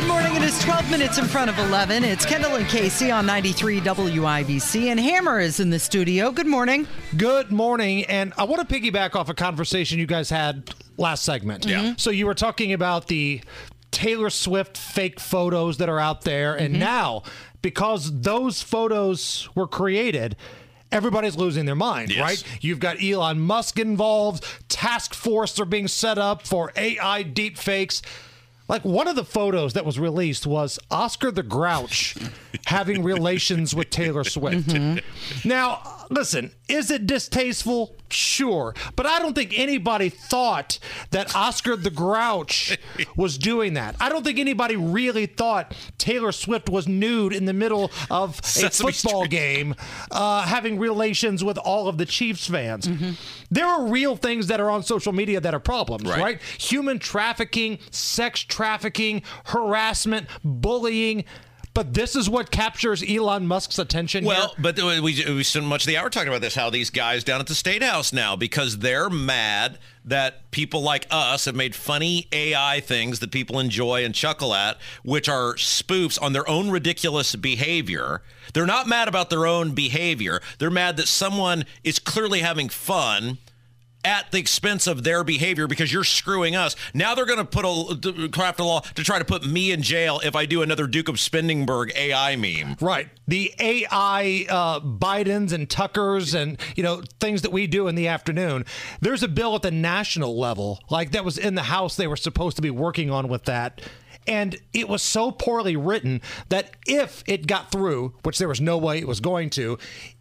Good morning. It is 12 minutes in front of 11. It's Kendall and Casey on 93 WIBC, and Hammer is in the studio. Good morning. Good morning. And I want to piggyback off a conversation you guys had last segment. Yeah. So you were talking about the Taylor Swift fake photos that are out there. And Mm-hmm. now, because those photos were created, everybody's losing their mind, Yes. right? You've got Elon Musk involved, task force are being set up for AI deep fakes. Like one of the photos that was released was Oscar the Grouch having relations with Taylor Swift. Mm-hmm. Now, listen, is it distasteful? Sure. But I don't think anybody thought that Oscar the Grouch was doing that. I don't think anybody really thought Taylor Swift was nude in the middle of a Sesame football Street. game uh, having relations with all of the Chiefs fans. There are real things that are on social media that are problems, Right. right? Human trafficking, sex trafficking, harassment, bullying. But this is what captures Elon Musk's attention. Well, here. but we, we spent much of the hour talking about this, how these guys down at the State House now, because they're mad that people like us have made funny AI things that people enjoy and chuckle at, which are spoofs on their own ridiculous behavior. They're not mad about their own behavior. They're mad that someone is clearly having fun at the expense of their behavior because you're screwing us. Now they're going to put a craft a law to try to put me in jail if I do another Duke of Spendingburg AI meme. Right. The AI uh, Bidens and Tuckers and, you know, things that we do in the afternoon. There's a bill at the national level, like that was in the House, they were supposed to be working on with that. And it was so poorly written that if it got through, which there was no way it was going to,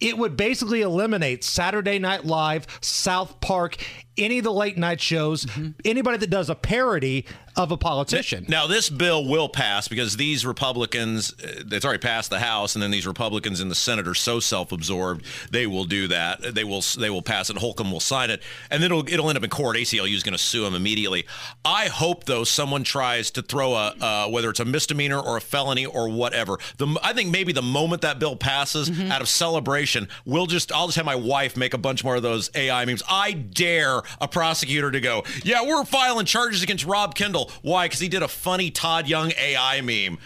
it would basically eliminate Saturday Night Live, South Park, any of the late night shows, anybody that does a parody of a politician. Now, this bill will pass because these Republicans, uh, it's already passed the House, and then these Republicans in the Senate are so self-absorbed they will do that. They will they will pass it. Holcomb will sign it, and then it'll it'll end up in court. ACLU is going to sue him immediately. I hope though someone tries to throw a uh, whether it's a misdemeanor or a felony or whatever. The I think maybe the moment that bill passes, out of celebration, we'll just I'll just have my wife make a bunch more of those AI memes. I dare a prosecutor to go, yeah, we're filing charges against Rob Kendall. Why? Because he did a funny Todd Young AI meme.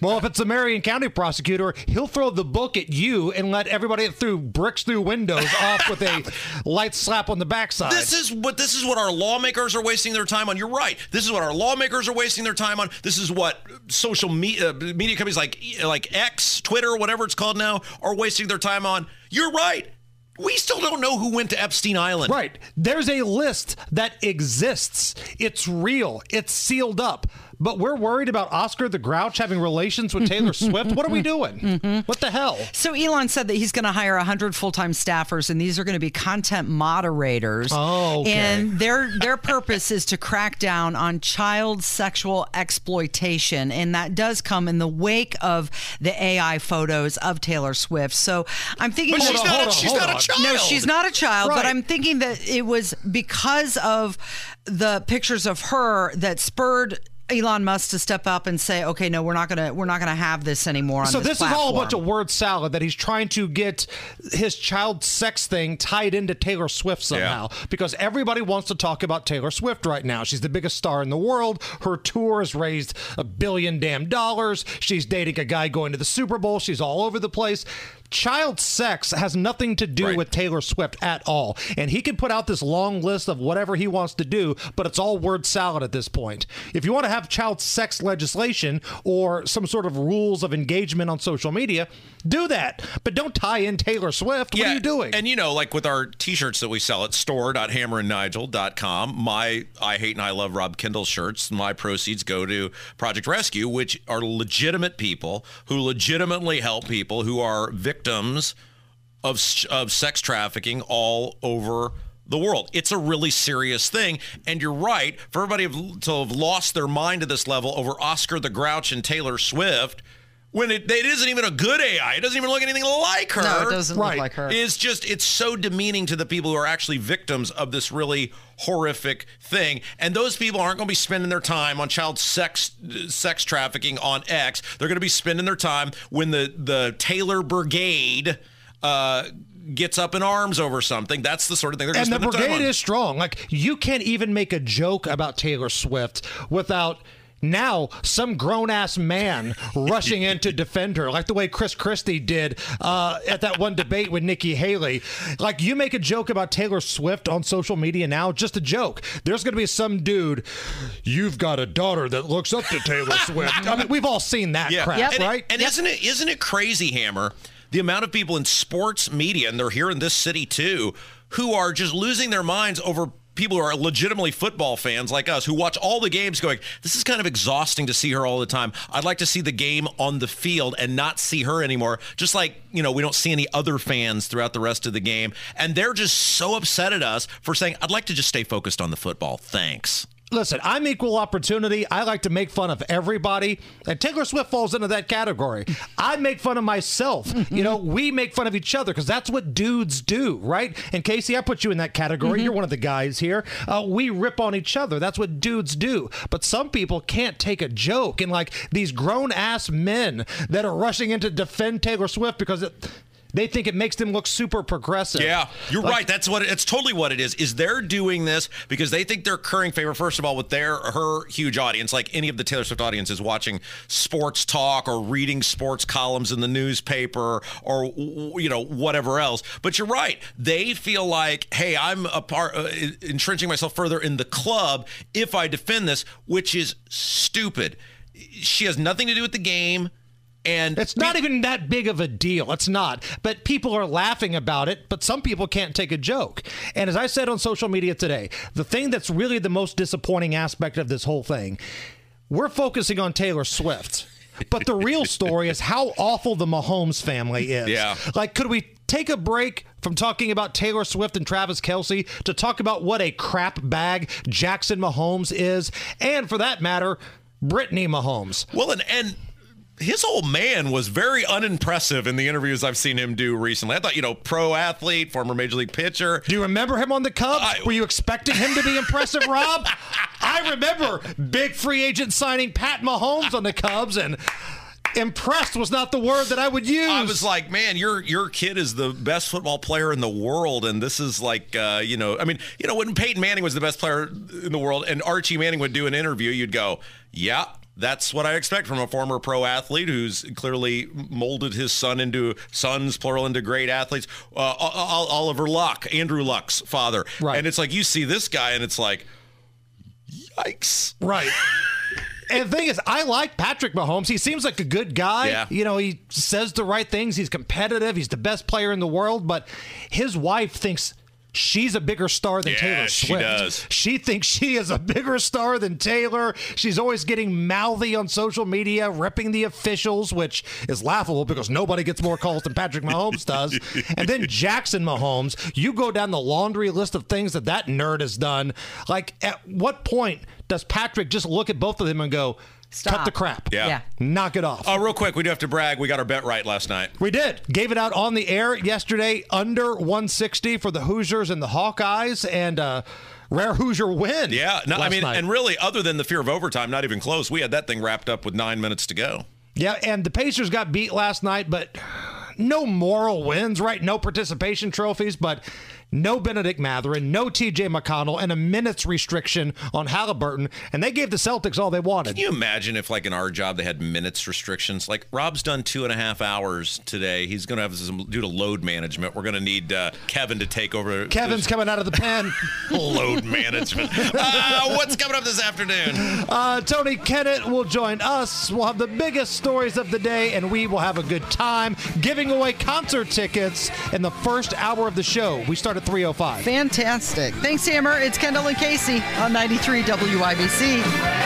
Well, if it's a Marion County prosecutor, he'll throw the book at you and let everybody threw bricks through windows off with a light slap on the backside. This is what this is what our lawmakers are wasting their time on. You're right. This is what our lawmakers are wasting their time on. This is what social media uh, media companies like like X, Twitter, whatever it's called now, are wasting their time on. You're right. We still don't know who went to Epstein Island. Right. There's a list that exists. It's real. It's sealed up. But we're worried about Oscar the Grouch having relations with Taylor Swift. What are we doing? Mm-hmm. What the hell? So Elon said that he's going to hire 100 full-time staffers, and these are going to be content moderators. Oh, okay. And their their purpose is to crack down on child sexual exploitation, and that does come in the wake of the AI photos of Taylor Swift. So I'm thinking, But that- she's on, not. a, she's not a child. no, she's not a child, but I'm thinking that it was because of the pictures of her that spurred Elon Musk to step up and say, "Okay, no, we're not gonna we're not gonna have this anymore." On So this, this, is all a bunch of word salad that he's trying to get his child sex thing tied into Taylor Swift somehow because everybody wants to talk about Taylor Swift right now. She's the biggest star in the world. Her tour has raised a billion damn dollars. She's dating a guy going to the Super Bowl. She's all over the place. Child sex has nothing to do Right. with Taylor Swift at all. And he can put out this long list of whatever he wants to do, but it's all word salad at this point. If you want to have child sex legislation or some sort of rules of engagement on social media, do that. But don't tie in Taylor Swift. What are you doing? And you know, like with our t-shirts that we sell at store.hammerandnigel.com, my I hate and I love Rob Kendall shirts, my proceeds go to Project Rescue, which are legitimate people who legitimately help people who are victims of of sex trafficking all over the world. It's a really serious thing. And you're right, for everybody to have lost their mind to this level over Oscar the Grouch and Taylor Swift, when it, it isn't even a good AI, it doesn't even look anything like her. No, it doesn't Right. look like her. It's just, it's so demeaning to the people who are actually victims of this really horrific thing. And those people aren't going to be spending their time on child sex sex trafficking on X. They're going to be spending their time when the, the Taylor Brigade uh, gets up in arms over something. That's the sort of thing they're going and to the spend their time brigade is strong. Like you can't even make a joke about Taylor Swift without now some grown ass man rushing in to defend her, like the way Chris Christie did uh, at that one debate with Nikki Haley. Like you make a joke about Taylor Swift on social media now, just a joke. There's going to be some dude. You've got a daughter that looks up to Taylor Swift. I mean, we've all seen that crap, Yep. And, right? And isn't it isn't it crazy, Hammer? The amount of people in sports media, and they're here in this city too, who are just losing their minds over people who are legitimately football fans like us who watch all the games going this is kind of exhausting to see her all the time. I'd like to see the game on the field and not see her anymore. Just like you know we don't see any other fans throughout the rest of the game. And they're just so upset at us for saying i'd like to just stay focused on the football. Thanks Listen, I'm equal opportunity. I like to make fun of everybody, and Taylor Swift falls into that category. I make fun of myself. You know, we make fun of each other because that's what dudes do, right? And Casey, I put you in that category. You're one of the guys here. Uh, we rip on each other. That's what dudes do. But some people can't take a joke, and like these grown ass men that are rushing in to defend Taylor Swift because it. They think it makes them look super progressive. Yeah, you're Like, right. That's what it's totally what it is. Is they're doing this because they think they're currying favor first of all with their her huge audience, like any of the Taylor Swift audience is watching sports talk or reading sports columns in the newspaper or you know whatever else. But you're right. They feel like, hey, I'm a part uh, entrenching myself further in the club if I defend this, which is stupid. She has nothing to do with the game. And It's not even that big of a deal. It's not. But people are laughing about it, but some people can't take a joke. And as I said on social media today, the thing that's really the most disappointing aspect of this whole thing, we're focusing on Taylor Swift. But the real story is how awful the Mahomes family is. Yeah. Like, could we take a break from talking about Taylor Swift and Travis Kelce to talk about what a crap bag Jackson Mahomes is? And for that matter, Brittany Mahomes. Well, and and his old man was very unimpressive in the interviews I've seen him do recently. I thought, you know, pro athlete, former major league pitcher. Do you remember him on the Cubs? I- Were you expecting him to be impressive, Rob? I remember big free agent signing Pat Mahomes on the Cubs, and impressed was not the word that I would use. I was like, man, your your kid is the best football player in the world, and this is like, uh, you know, I mean, you know, when Peyton Manning was the best player in the world, and Archie Manning would do an interview, you'd go, yeah. That's what I expect from a former pro athlete who's clearly molded his son into sons, plural, into great athletes. Uh, Oliver Luck, Andrew Luck's father, Right. And it's like you see this guy, and it's like, yikes. right. And the thing is, I like Patrick Mahomes. He seems like a good guy. Yeah. You know, he says the right things. He's competitive. He's the best player in the world. But his wife thinks she's a bigger star than Yeah, Taylor she does. She thinks she is a bigger star than Taylor. She's always getting mouthy on social media, ripping the officials, which is laughable because nobody gets more calls than Patrick Mahomes does. And then Jackson Mahomes, you go down the laundry list of things that that nerd has done. Like, at what point does Patrick just look at both of them and go, cut the crap? Yeah. Yeah. Knock it off. Uh, real quick, we do have to brag. We got our bet right last night. We did. Gave it out on the air yesterday under 160 for the Hoosiers and the Hawkeyes and uh rare Hoosier win. Yeah, no, I mean, night. and really, other than the fear of overtime, not even close. We had that thing wrapped up with nine minutes to go. Yeah, and the Pacers got beat last night, but no moral wins, right? No participation trophies, but no Bennedict Mathurin, no TJ McConnell, and a minutes restriction on Halliburton. And they gave the Celtics all they wanted. Can you imagine if, like, in our job, they had minutes restrictions? Like, Rob's done two and a half hours today. He's going to have some due to load management. We're going to need uh, Kevin to take over. Kevin's coming out of the pen. load management. Uh, what's coming up this afternoon? Uh, Tony Kinnett will join us. We'll have the biggest stories of the day, and we will have a good time giving away concert tickets in the first hour of the show. We start at 3.05. Fantastic. Thanks, Hammer. It's Kendall and Casey on 93 WIBC.